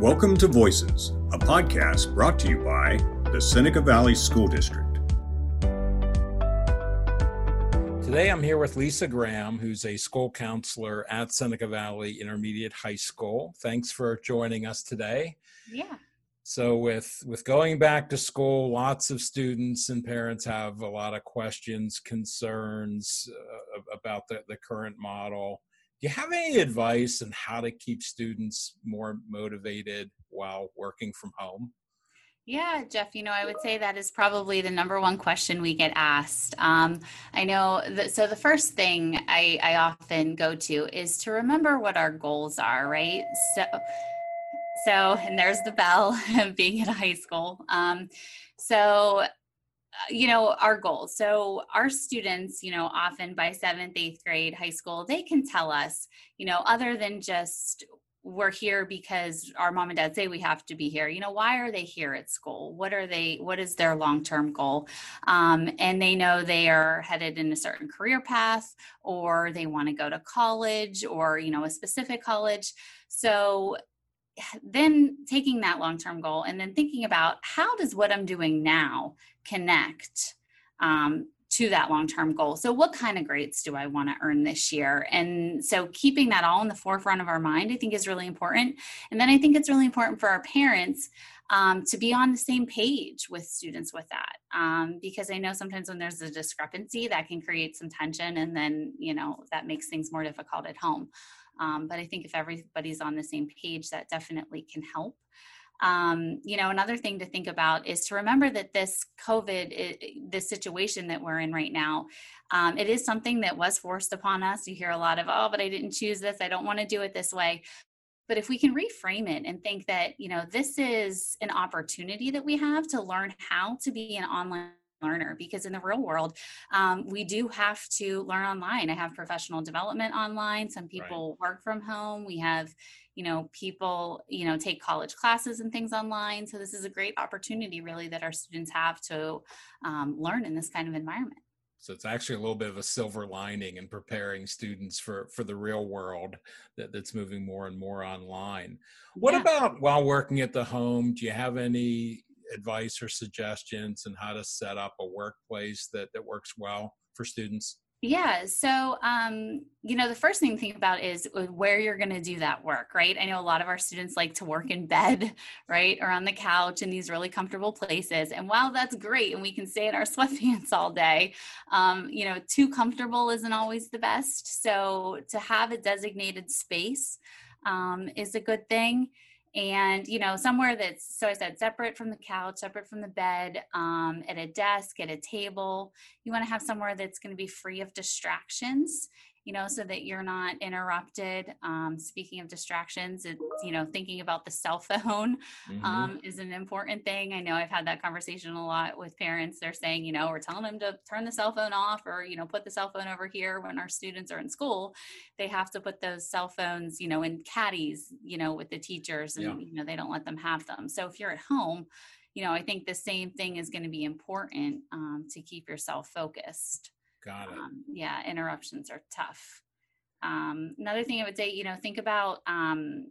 Welcome to Voices, a podcast brought to you by the Seneca Valley School District. Today I'm here with Lisa Graham, who's a school counselor at Seneca Valley Intermediate High School. Thanks for joining us today. Yeah. So with with going back to school, lots of students and parents have a lot of questions, concerns uh, about the, the current model. Do you have any advice on how to keep students more motivated while working from home? Yeah, Jeff, you know, I would say that is probably the number one question we get asked. Um, I know that, so the first thing I, I often go to is to remember what our goals are, right? So, so, and there's the bell being at high school. Um, so, you know our goals so our students you know often by seventh eighth grade high school they can tell us you know other than just we're here because our mom and dad say we have to be here you know why are they here at school? What are they what is their long-term goal? Um, and they know they are headed in a certain career path or they want to go to college or you know a specific college. So then taking that long-term goal and then thinking about how does what i'm doing now connect um, to that long-term goal? So what kind of grades do i want to earn this year? And so keeping that all in the forefront of our mind i think is really important. And then i think it's really important for our parents um, to be on the same page with students with that um, because i know sometimes when there's a discrepancy that can create some tension and then you know that makes things more difficult at home um, but I think if everybody's on the same page, that definitely can help. Um, you know, another thing to think about is to remember that this COVID, it, this situation that we're in right now, um, it is something that was forced upon us. You hear a lot of, oh, but I didn't choose this. I don't want to do it this way. But if we can reframe it and think that, you know, this is an opportunity that we have to learn how to be an online learner because in the real world um, we do have to learn online. I have professional development online. Some people right. work from home. We have you know people you know take college classes and things online. So this is a great opportunity really that our students have to um, learn in this kind of environment. So it's actually a little bit of a silver lining in preparing students for for the real world that, that's moving more and more online. What yeah. about while working at the home? Do you have any advice or suggestions and how to set up a workplace that, that works well for students? Yeah. So, um, you know, the first thing to think about is uh, where you're going to do that work, right? I know a lot of our students like to work in bed, right? Or on the couch in these really comfortable places. And while that's great and we can stay in our sweatpants all day, um, you know, too comfortable isn't always the best. So, to have a designated space um, is a good thing and you know somewhere that's so i said separate from the couch separate from the bed um, at a desk at a table. You want to have somewhere that's going to be free of distractions you know, so that you're not interrupted. Um, speaking of distractions, it's, you know, thinking about the cell phone mm-hmm. um, is an important thing. I know I've had that conversation a lot with parents. They're saying, you know, we're telling them to turn the cell phone off or, you know, put the cell phone over here when our students are in school. They have to put those cell phones, you know, in caddies, you know, with the teachers and, yeah. you know, they don't let them have them. So if you're at home, you know, I think the same thing is going to be important um, to keep yourself focused. Got it. Um, yeah, interruptions are tough. Um, another thing I would say, you know, think about, um,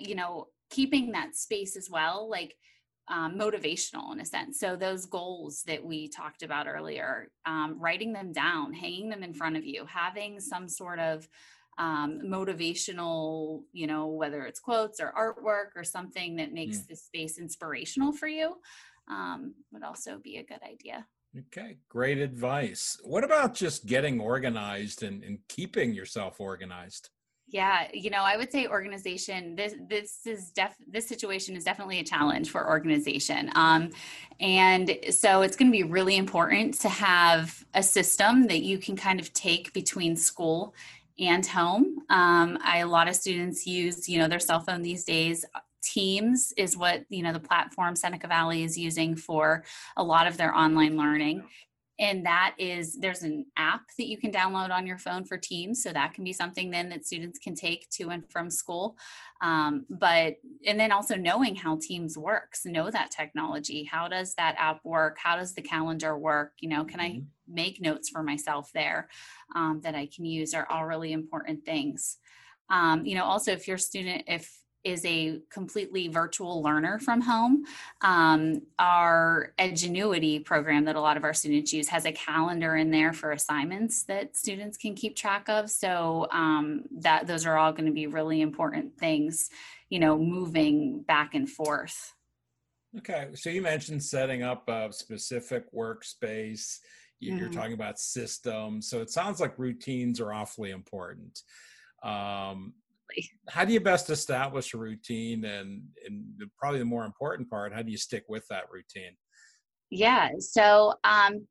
you know, keeping that space as well, like um, motivational in a sense. So those goals that we talked about earlier, um, writing them down, hanging them in front of you, having some sort of um, motivational, you know, whether it's quotes or artwork or something that makes mm. the space inspirational for you, um, would also be a good idea. Okay, great advice. What about just getting organized and, and keeping yourself organized? Yeah, you know, I would say organization. This this is def this situation is definitely a challenge for organization, um, and so it's going to be really important to have a system that you can kind of take between school and home. Um, I, a lot of students use, you know, their cell phone these days Teams is what you know the platform Seneca Valley is using for a lot of their online learning. And that is there's an app that you can download on your phone for Teams, so that can be something then that students can take to and from school. Um, but and then also knowing how Teams works, know that technology. How does that app work? How does the calendar work? You know, can mm-hmm. I make notes for myself there um, that I can use? Are all really important things. Um, you know, also if your student if is a completely virtual learner from home. Um, our Edgenuity program that a lot of our students use has a calendar in there for assignments that students can keep track of. So um, that those are all going to be really important things, you know, moving back and forth. Okay, so you mentioned setting up a specific workspace. You're Mhm. talking about systems, so it sounds like routines are awfully important. Um, how do you best establish a routine, and and the, probably the more important part, how do you stick with that routine? Yeah. So um,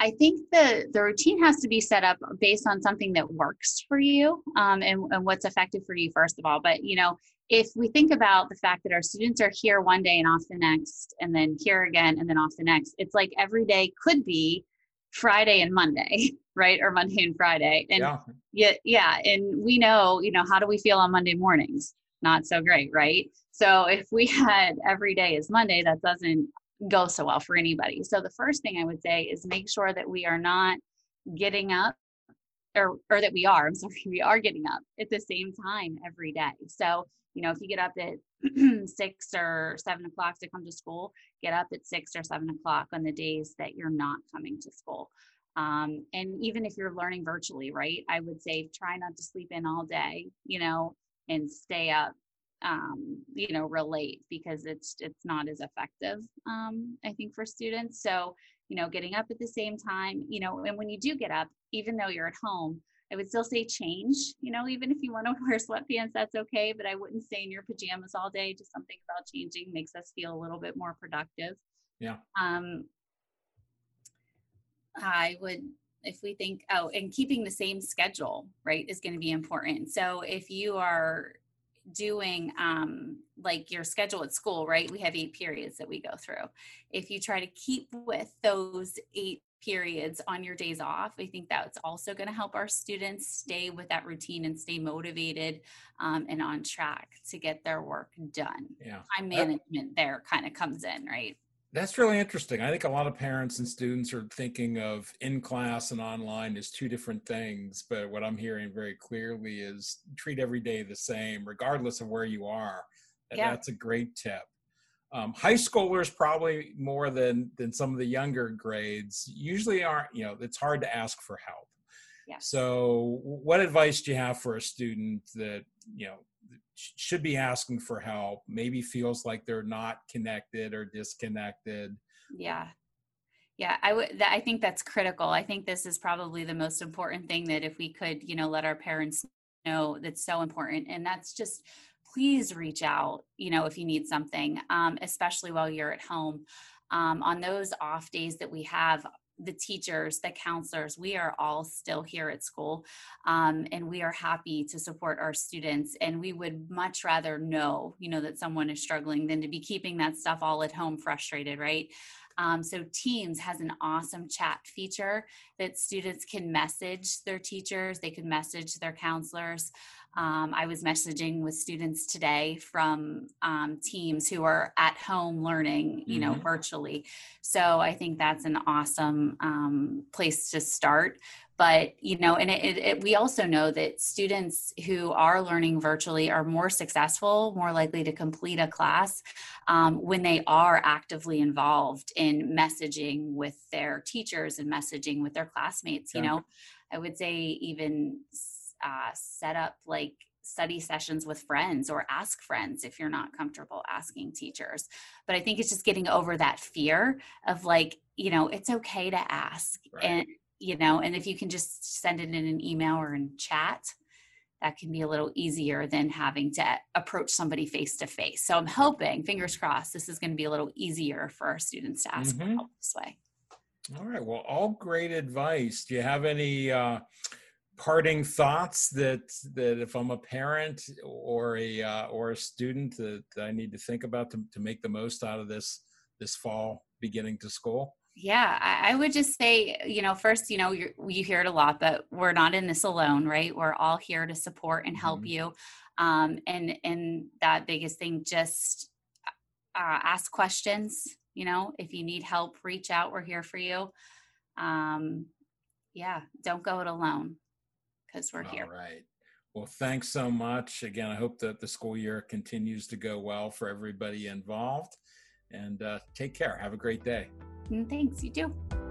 I think the the routine has to be set up based on something that works for you um, and, and what's effective for you first of all. But you know, if we think about the fact that our students are here one day and off the next, and then here again and then off the next, it's like every day could be Friday and Monday, right? Or Monday and Friday. And yeah, yeah, yeah. And we know, you know, how do we feel on Monday mornings? Not so great, right? So if we had every day is Monday, that doesn't go so well for anybody. So the first thing I would say is make sure that we are not getting up or or that we are, I'm sorry, we are getting up at the same time every day. So, you know, if you get up at six or seven o'clock to come to school, get up at six or seven o'clock on the days that you're not coming to school. Um, and even if you're learning virtually, right, I would say try not to sleep in all day, you know, and stay up, um, you know, real late because it's it's not as effective, um, I think, for students. So, you know, getting up at the same time, you know, and when you do get up, even though you're at home, I would still say change, you know, even if you want to wear sweatpants, that's okay. But I wouldn't stay in your pajamas all day. Just something about changing makes us feel a little bit more productive. Yeah. Um, I would, if we think, oh, and keeping the same schedule, right, is going to be important. So if you are doing um, like your schedule at school, right, we have eight periods that we go through. If you try to keep with those eight periods on your days off, I think that's also going to help our students stay with that routine and stay motivated um, and on track to get their work done. yeah. Time That- management there kind of comes in, right? That's really interesting. I think a lot of parents and students are thinking of in class and online as two different things, but what I'm hearing very clearly is treat every day the same, regardless of where you are. And Yeah. That's a great tip. Um, high schoolers probably more than than some of the younger grades usually aren't. You know, it's hard to ask for help. Yeah. So, what advice do you have for a student that you know should be asking for help? Maybe feels like they're not connected or disconnected. Yeah. Yeah, I would that, I think that's critical. I think this is probably the most important thing that if we could, you know, let our parents know that's so important and that's just please reach out, you know, if you need something, um, especially while you're at home. Um, on those off days that we have, the teachers, the counselors, we are all still here at school um, and we are happy to support our students. And we would much rather know, you know, that someone is struggling than to be keeping that stuff all at home frustrated, right? Um, so Teams has an awesome chat feature that students can message their teachers, they can message their counselors. Um, I was messaging with students today from um, teams who are at home learning, you know, Mhm. virtually. So I think that's an awesome um, place to start. But you know, and it, it, it, we also know that students who are learning virtually are more successful, more likely to complete a class um, when they are actively involved in messaging with their teachers and messaging with their classmates. You Yeah. know, I would say even uh, set up like study sessions with friends or ask friends if you're not comfortable asking teachers. But I think it's just getting over that fear of like, you know, it's okay to ask. Right. And, you know, and if you can just send it in an email or in chat, that can be a little easier than having to approach somebody face to face. So I'm hoping, fingers crossed, this is going to be a little easier for our students to ask for Mhm. help this way. All right. Well, all great advice. Do you have any uh, parting thoughts that that if I'm a parent or a uh, or a student that I need to think about to, to make the most out of this this fall beginning to school? Yeah, I, I would just say, you know, first, you know, you're, you hear it a lot, but we're not in this alone, right? We're all here to support and help Mhm. you. Um, and and that biggest thing, just uh, ask questions. You know, if you need help, reach out. We're here for you. Um, yeah, don't go it alone because we're here. Right. Well, thanks so much. Again, I hope that the school year continues to go well for everybody involved. And uh, take care. Have a great day. And thanks, you too.